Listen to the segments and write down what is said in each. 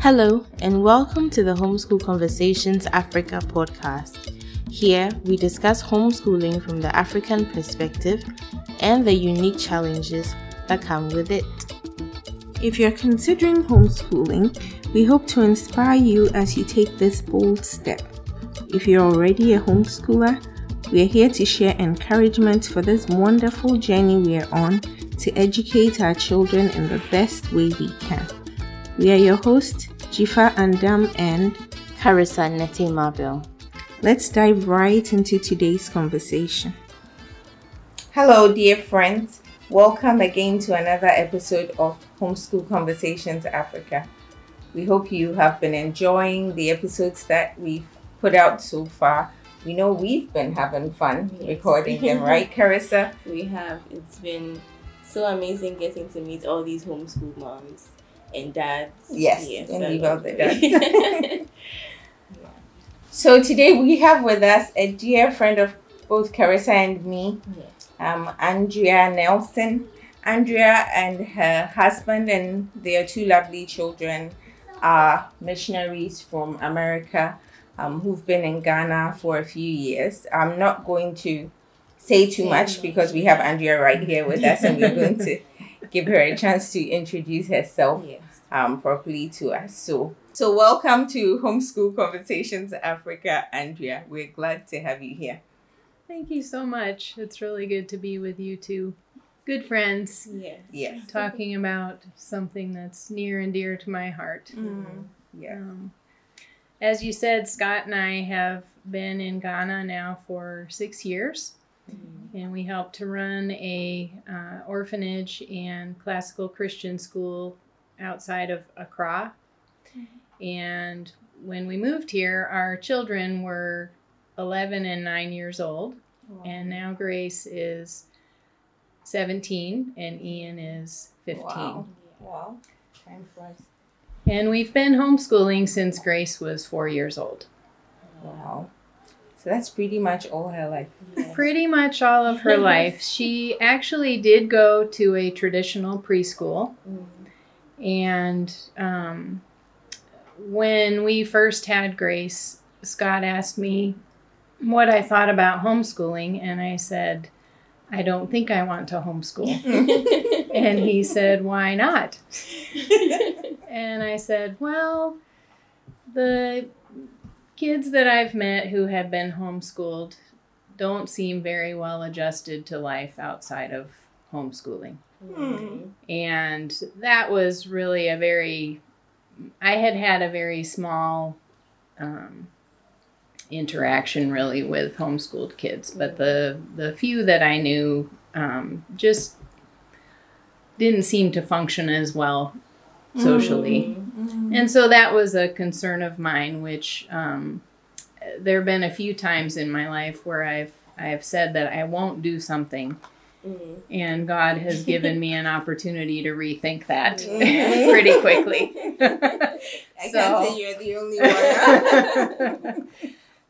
Hello, and welcome to the Homeschool Conversations Africa podcast. Here, we discuss homeschooling from the African perspective and the unique challenges that come with it. If you're considering homeschooling, we hope to inspire you as you take this bold step. If you're already a homeschooler, we are here to share encouragement for this wonderful journey we are on to educate our children in the best way we can. We are your hosts, Jifa Andam and Carissa Neti Marvel. Let's dive right into today's conversation. Hello, dear friends. Welcome again to another episode of Homeschool Conversations Africa. We hope you have been enjoying the episodes that we've put out so far. We know we've been having fun Yes. recording them, right, Carissa? we have. It's been so amazing getting to meet all these homeschool moms and dads. Yes, and leave out the dads. So today we have with us a dear friend of both Carissa and me, um, Andrea Nelson. Andrea and her husband and their two lovely children are missionaries from America um, who've been in Ghana for a few years. I'm not going to say too much because we have Andrea right here with us and we're going to give her a chance to introduce herself yes. Um, properly to us. So, so welcome to Homeschool Conversations Africa, Andrea. We're glad to have you here. Thank you so much. It's really good to be with you two good friends Yes. Yes. talking about something that's near and dear to my heart. Yeah. Um, as you said, Scott and I have been in Ghana now for six years, and we help to run a uh, orphanage and classical Christian school outside of Accra. And when we moved here, our children were 11 and 9 years old, and now Grace is 17 and Ian is 15. Wow. Wow. Time flies. And we've been homeschooling since Grace was four years old. Wow. So that's pretty much all her life. Yes. Pretty much all of her life. She actually did go to a traditional preschool. Mm. And um, when we first had Grace, Scott asked me what I thought about homeschooling. And I said, I don't think I want to homeschool. and he said, Why not? And I said, Well, the kids that I've met who have been homeschooled don't seem very well adjusted to life outside of homeschooling. Mm. And that was really a very, I had had a very small um, interaction really with homeschooled kids, but the, the few that I knew um, just didn't seem to function as well socially. And so that was a concern of mine, which um, there have been a few times in my life where I've I've said that I won't do something, Mm. and God has given me an opportunity to rethink that Mhm. pretty quickly. I So- can't say you're the only one.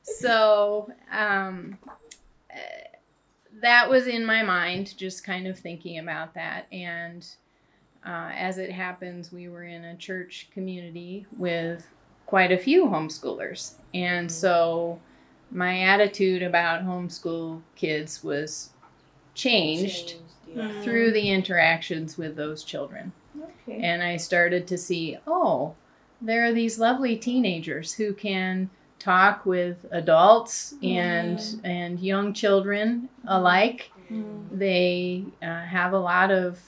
so um, that was in my mind, just kind of thinking about that. And uh, as it happens, we were in a church community with quite a few homeschoolers. And so my attitude about homeschool kids was changed yeah. through the interactions with those children. okay. And I started to see, oh, there are these lovely teenagers who can talk with adults and and young children alike. They uh, have a lot of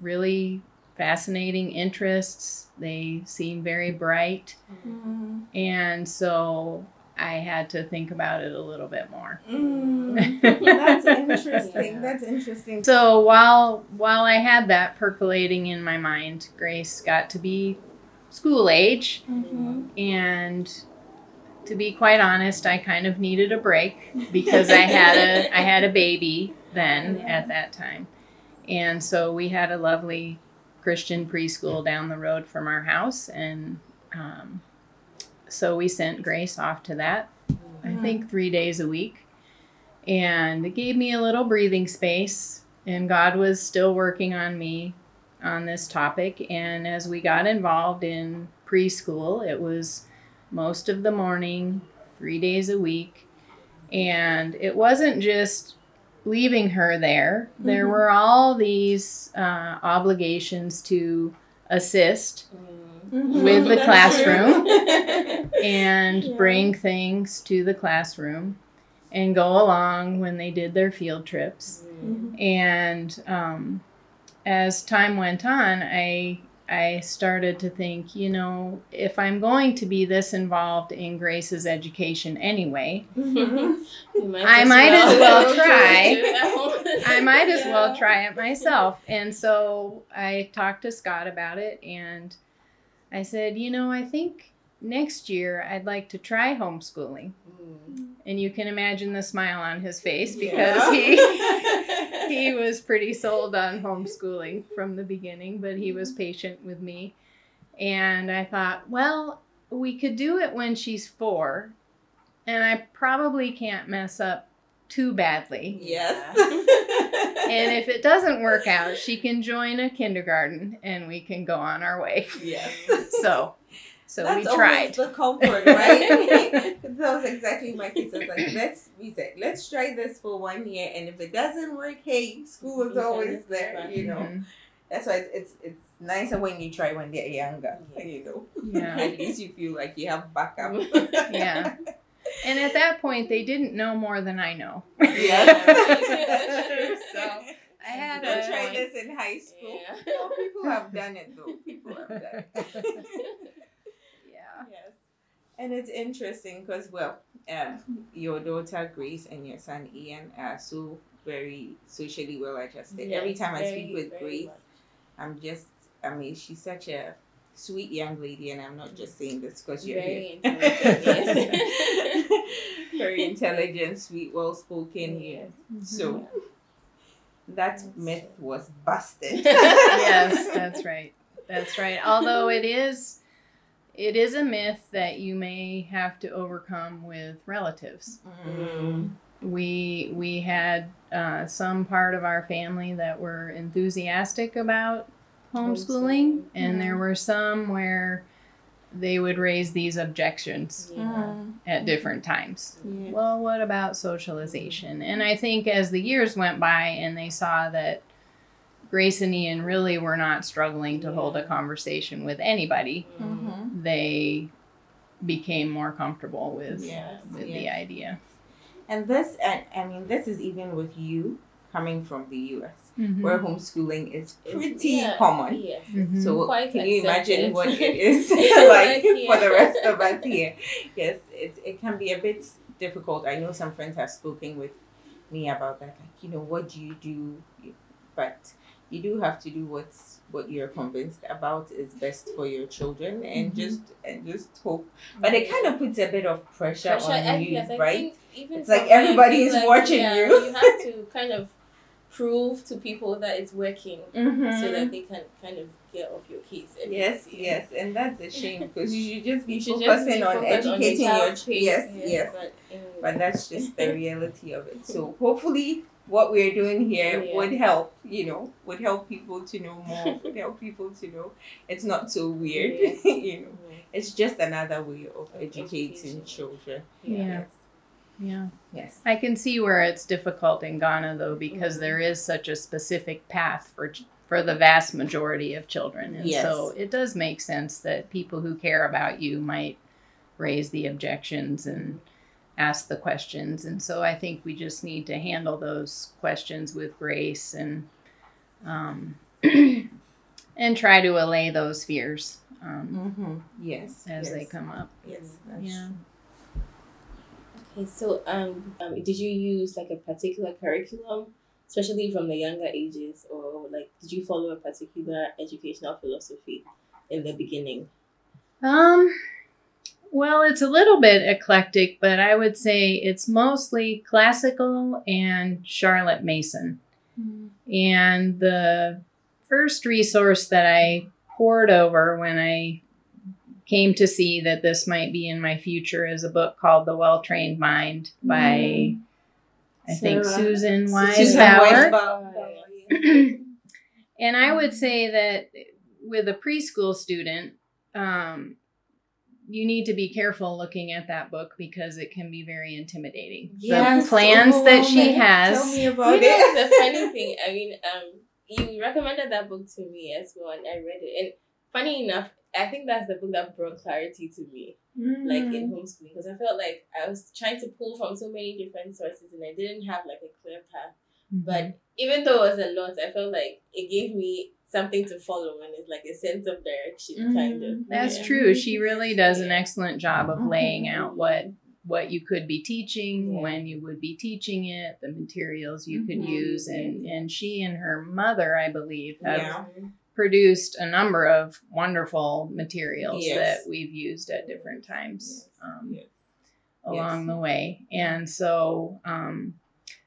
really fascinating interests. They seem very bright, Mm. and so I had to think about it a little bit more. Mm. That's interesting. That's interesting. So while while I had that percolating in my mind, Grace got to be school age, Mhm. and to be quite honest, I kind of needed a break because I had a I had a baby then at that time, and so we had a lovely Christian preschool down the road from our house, and um, so we sent Grace off to that. I think three days a week, and it gave me a little breathing space. And God was still working on me on this topic. And as we got involved in preschool, it was most of the morning, three days a week. And it wasn't just leaving her there, there Mhm. were all these uh, obligations to assist Mm-hmm. With the classroom and Yeah. bring things to the classroom and go along when they did their field trips. Mm-hmm. And um, as time went on, I I started to think, you know, if I'm going to be this involved in Grace's education anyway, You I might as well try. it at home. I might as well try it myself. And so I talked to Scott about it and I said, you know, I think next year I'd like to try homeschooling. Mm. And you can imagine the smile on his face because he he was pretty sold on homeschooling from the beginning, but he was patient with me. And I thought, well, we could do it when she's 4, and I probably can't mess up too badly. Yes. And if it doesn't work out, she can join a kindergarten and we can go on our way. yes. So, so That's we tried. always the comfort, right? that was exactly my case. I was like, let's we said, let's try this for one year, and if it doesn't work, hey, school is always there. You know, Mhm. that's why it's, it's it's nicer when you try when they're younger. You know, Yeah. at least you feel like you have backup. Yeah. And at that point, they didn't know more than I know. Yes. So I had Don't a try this in high school. Yeah. No, people have done it though. People have done it. Yeah. Yes. And it's interesting because, well, um, your daughter Grace and your son Ian are so very socially well adjusted. Every Yes, time I speak with Grace, much. I'm just, I mean, she's such a sweet young lady, and I'm not just saying this because you're Very here. intelligent, very intelligent, sweet, well spoken here. So that myth was busted. yes, that's right. That's right. Although it is it is a myth that you may have to overcome with relatives. Mm. We we had uh, some part of our family that were enthusiastic about homeschooling, and there were some where they would raise these objections Yeah. at different times. Yeah. Well, what about socialization? And I think as the years went by and they saw that Grace and Ian really were not struggling to hold a conversation with anybody, Mm. Mhm. they became more comfortable with Yes, with the idea. And this, and I mean, this is even with you coming from the US, Mm-hmm. where homeschooling is pretty yeah, common. Yes. Mhm. So Quite can you imagine what it is Like like here. for the rest of us here? Yes, it, it can be a bit difficult. I know some friends have spoken with me about that. Like, you know, what do you do? But you do have to do what's what you're convinced about is best for your children, and Mhm. just and just hope. But it kind of puts a bit of pressure, Pressure, on you, yes, right? even It's like from there, everybody's people watching yeah, you. You have to kind of prove to people that it's working Mm-hmm. so that they can kind of get off your case. every Yes, day. yes, and that's a shame because you should just be You should focusing just be on focused on the educating your child's ch- pace, yes, yes. But, anyway. But that's just the reality of it. So hopefully, what we're doing here Yes. would help. You know, would help people to know more. would help people to know it's not so weird. Yes. you know, Mm. it's just another way of Of educating education. children. Yeah. Yes. Yeah. Yes. I can see where it's difficult in Ghana though because Mhm. there is such a specific path for for the vast majority of children. And Yes. so it does make sense that people who care about you might raise the objections and ask the questions. And so I think we just need to handle those questions with grace and um, and try to allay those fears um, Mm-hmm. Yes. as yes. they come up. Yes. That's Yeah. Okay, so um, um, did you use like a particular curriculum, especially from the younger ages, or like did you follow a particular educational philosophy in the beginning? Um, well, it's a little bit eclectic, but I would say it's mostly classical and Charlotte Mason. And the first resource that I pored over when I came to see that this might be in my future is a book called The Well Trained Mind by, I think, Sarah- Susan Susan Wise Bauer. Weisbauer. And I would say that with a preschool student, um, you need to be careful looking at that book because it can be very intimidating. Yes. The plans Oh, that she has. Tell me You about know, it. the funny thing, I mean, um, you recommended that book to me as well, and I read it. And funny enough, I think that's the book that brought clarity to me, like Mm. in homeschooling, because I felt like I was trying to pull from so many different sources, and I didn't have like a clear path. But even though it was a lot, I felt like it gave me something to follow, and it's like a sense of direction, kind of. That's Yeah. true. She really does an excellent job of laying out what what you could be teaching, Yeah. when you would be teaching it, the materials you could Mhm. use, and and she and her mother, I believe, have Yeah. Produced a number of wonderful materials Yes. that we've used at different times um, Yes. along Yes. the way. And so um,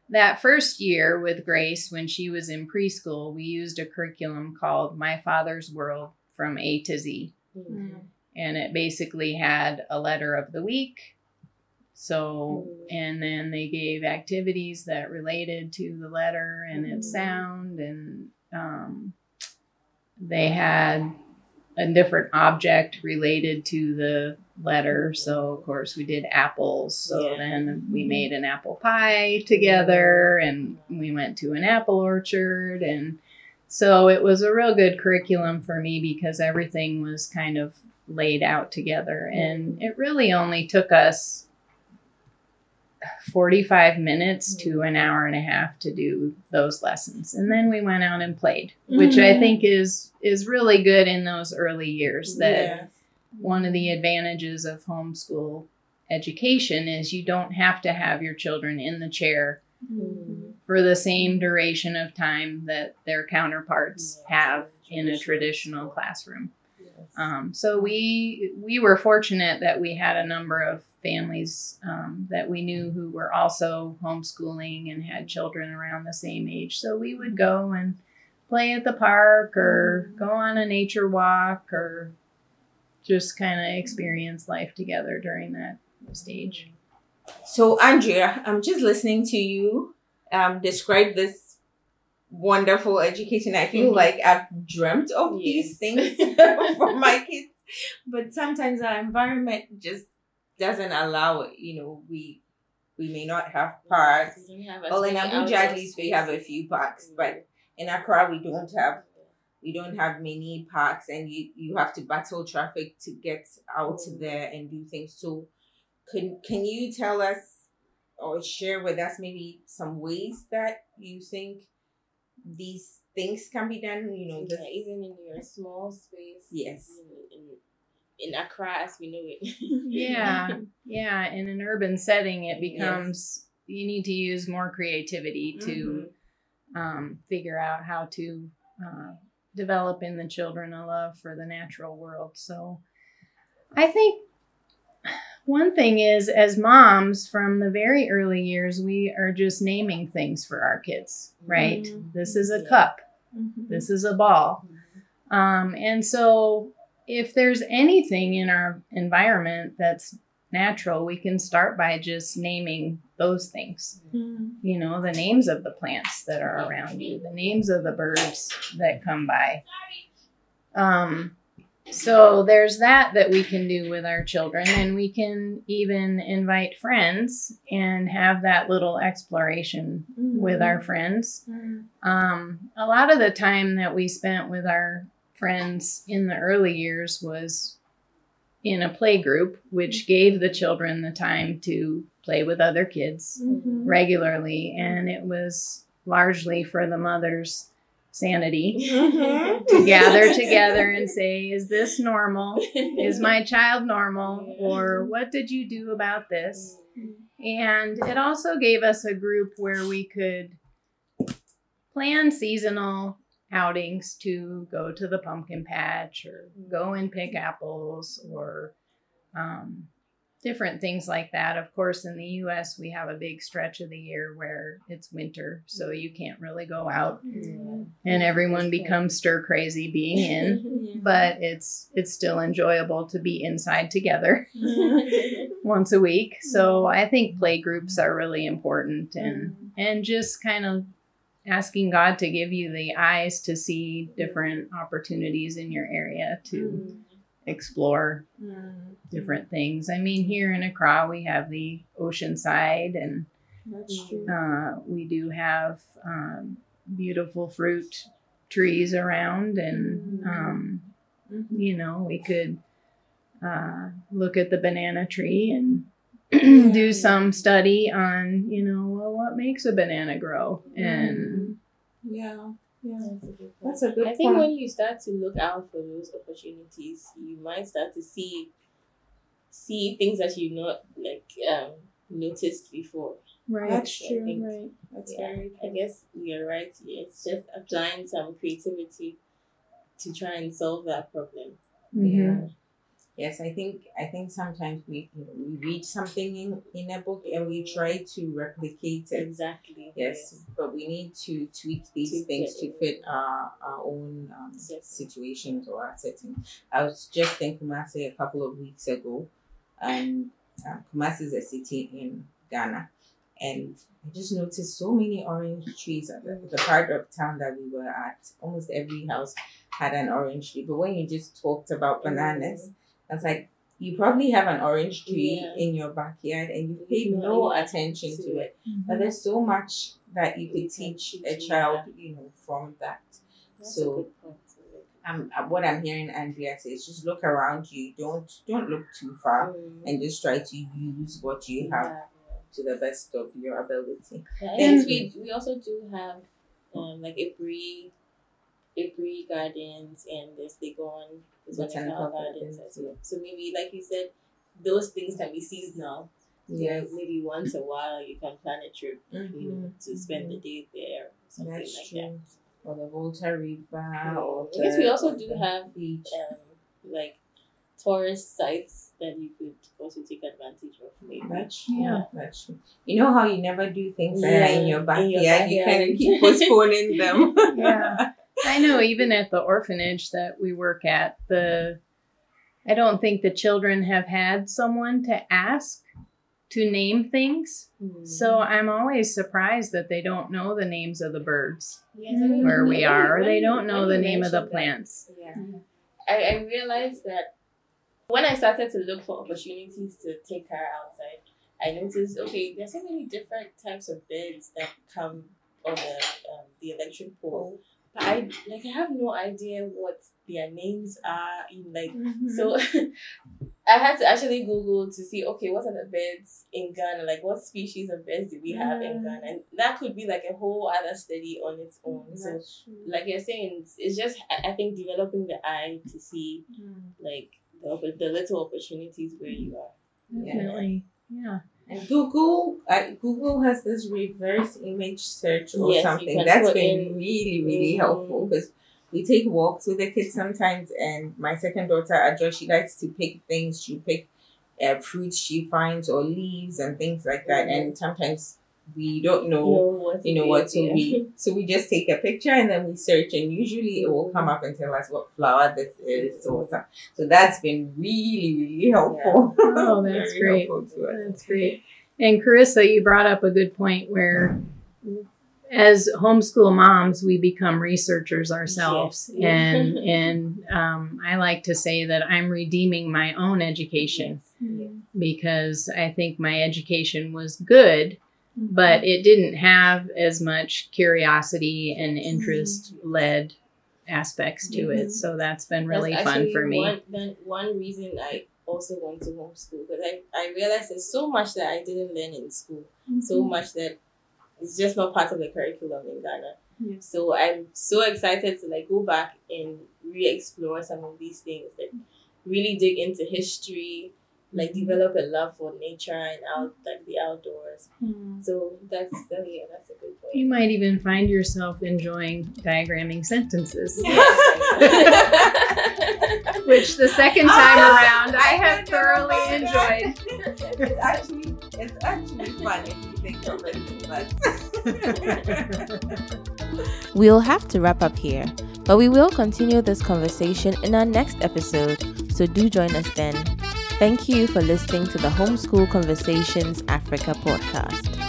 that first year with Grace, when she was in preschool, we used a curriculum called My Father's World from A to Z. Mm. And it basically had a letter of the week. So, and then they gave activities that related to the letter and its Mhm. sound, and um, they had a different object related to the letter. So, of course, we did apples. So Yeah. then we mm-hmm. made an apple pie together, and we went to an apple orchard, and so it was a real good curriculum for me because everything was kind of laid out together, and it really only took us 45 minutes to an hour and a half to do those lessons and then we went out and played which i Mhm. think is is really good in those early years that Yeah. one of the advantages of homeschool education is you don't have to have your children in the chair Mm. for the same duration of time that their counterparts have in a traditional classroom. Um, so we we were fortunate that we had a number of families um, that we knew who were also homeschooling and had children around the same age. So we would go and play at the park or go on a nature walk or just kind of experience life together during that stage. So, Andrea, I'm just listening to you um, describe this wonderful education. I feel Mhm. like I've dreamt of these things for my kids, but sometimes our environment just doesn't allow it. You know, we we may not have parks. We have Well, in Abuja, at least we have a few parks, but in Accra, we don't have we don't have many parks and you you have to battle traffic to get out Mm. there and do things so can can you tell us or share with us maybe some ways that you think these things can be done you know this Yeah, even in your small space. Yes. In, in, in Accra, as we know it. Yeah, yeah. In an urban setting, it Yes. becomes you need to use more creativity to um, figure out how to uh, develop in the children a love for the natural world. So I think one thing is, as moms, from the very early years, we are just naming things for our kids, right? Mhm. This is a cup, Mhm. this is a ball. Um, and so, if there's anything in our environment that's natural, we can start by just naming those things. Mhm. You know, the names of the plants that are around you, the names of the birds that come by. Um, so there's that that we can do with our children, and we can even invite friends and have that little exploration with our friends. Mhm. Um, a lot of the time that we spent with our friends in the early years was in a play group, which gave the children the time to play with other kids Mhm. regularly, and it was largely for the mother's sanity Mhm. to gather together and say, Is this normal? Is my child normal? Or what did you do about this? And it also gave us a group where we could plan seasonal outings to go to the pumpkin patch or go and pick apples or um, different things like that. Of course, in the US, we have a big stretch of the year where it's winter, so you can't really go out and everyone becomes stir crazy being in. But it's it's still enjoyable to be inside together once a week. So I think play groups are really important and and just kind of asking God to give you the eyes to see different opportunities in your area to Mm-hmm. Explore Mm, different things. I mean, here in Accra, we have the ocean side, and that's true. uh, we do have um, beautiful fruit trees around, and um, Mhm. you know, we could uh, look at the banana tree and do some study on, you know, well, what makes a banana grow, and Yeah, yeah. That's a good point. That's a good I think when you start to look out for those opportunities, you might start to see see things that you not like um noticed before. right, That's I true. think- right. That's Yeah, very I guess you're right. It's just applying some creativity to try and solve that problem. Mhm. Yeah. Yes, I think I think sometimes we you know, we read something in, in a book and we try to replicate it. Exactly. Yes, but we need to tweak these Tweak things to fit our, our own um, Yes. situations or our setting. I was just in Kumasi a couple of weeks ago, and um, Kumasi is a city in Ghana, and I just noticed so many orange trees at the, the part of town that we were at. Almost every house had an orange tree, but when you just talked about bananas, I was like. You probably have an orange tree Yeah. in your backyard and you pay No no attention attention to to it. But there's so much that you could teach a child, you know, from that. That's So- a good point. Um, uh, what I'm hearing Andrea say is just look around you. Don't don't look too far, Mm. and just try to use what you have Yeah. to the best of your ability. Yeah, Then- and we we also do have um like Aburi, Aburi gardens and there's Legon botanical Botanical gardens gardens, as well. So maybe like you said, those things can be seasonal. Yes, Like, maybe once a while you can plan a trip, you know, Mhm, to spend the day there or something that's like true. Or the Volta River, or I guess we also do have, beach. Um like tourist sites that you could also take advantage of maybe. That's Yeah. That's true. You know how you never do things that are in your in backyard. your You backyard. kind of keep postponing them. Yeah. I know even at the orphanage that we work at, the I don't think the children have had someone to ask to name things. Mm. So I'm always surprised that they don't know the names of the birds Yes, where we are, or they don't know the name of the mentioned that- plants. Yeah. I, I realized that when I started to look for opportunities to take her outside, I noticed okay, there's so many different types of birds that come on the um, the electric pole. But I like I have no idea what their names are. In like so, I had to actually Google to see okay, what are the birds in Ghana? Like what species of birds do we have in Mm. Ghana? And that could be like a whole other study on its own. So true. like you're saying, it's, it's just I I think developing the eye to see like the opp- the little opportunities where you are. Yeah. Definitely. Yeah. And Google, uh, Google has this reverse image search or Yes, something. that's been in- really, really Mhm. helpful because we take walks with the kids sometimes. And my second daughter, Adjo, she likes to pick things. She pick uh, fruits she finds or leaves and things like that. Mhm. And sometimes we don't know, what you know what. what. is, So yeah. we so we just take a picture and then we search, and usually it will come up and tell us what flower this is or something. So that's been really, really helpful. Oh, that's great. to. That's great. And Carissa, you brought up a good point where as homeschool moms, we become researchers ourselves. Yes. And and um, I like to say that I'm redeeming my own education Yes. because I think my education was good, but mm-hmm. it didn't have as much curiosity and mm-hmm. interest led aspects to it. Mm-hmm. So that's been really That's fun for me. One, then one reason I also went to homeschool because I, I realized there's so much that I didn't learn in school, so much that it's just not part of the curriculum in Ghana. Yeah. So I'm so excited to like go back and re-explore some of these things, like really dig into history, like develop a love for nature and out like the outdoors. Hmm. So that's that, yeah, that's a good point. You might even find yourself enjoying diagramming sentences. which the second ah, time around I have thoroughly enjoyed. It's actually it's actually fun if you think of it too much. We'll have to wrap up here, but we will continue this conversation in our next episode, so do join us then. Thank you for listening to the Homeschool Conversations Africa podcast.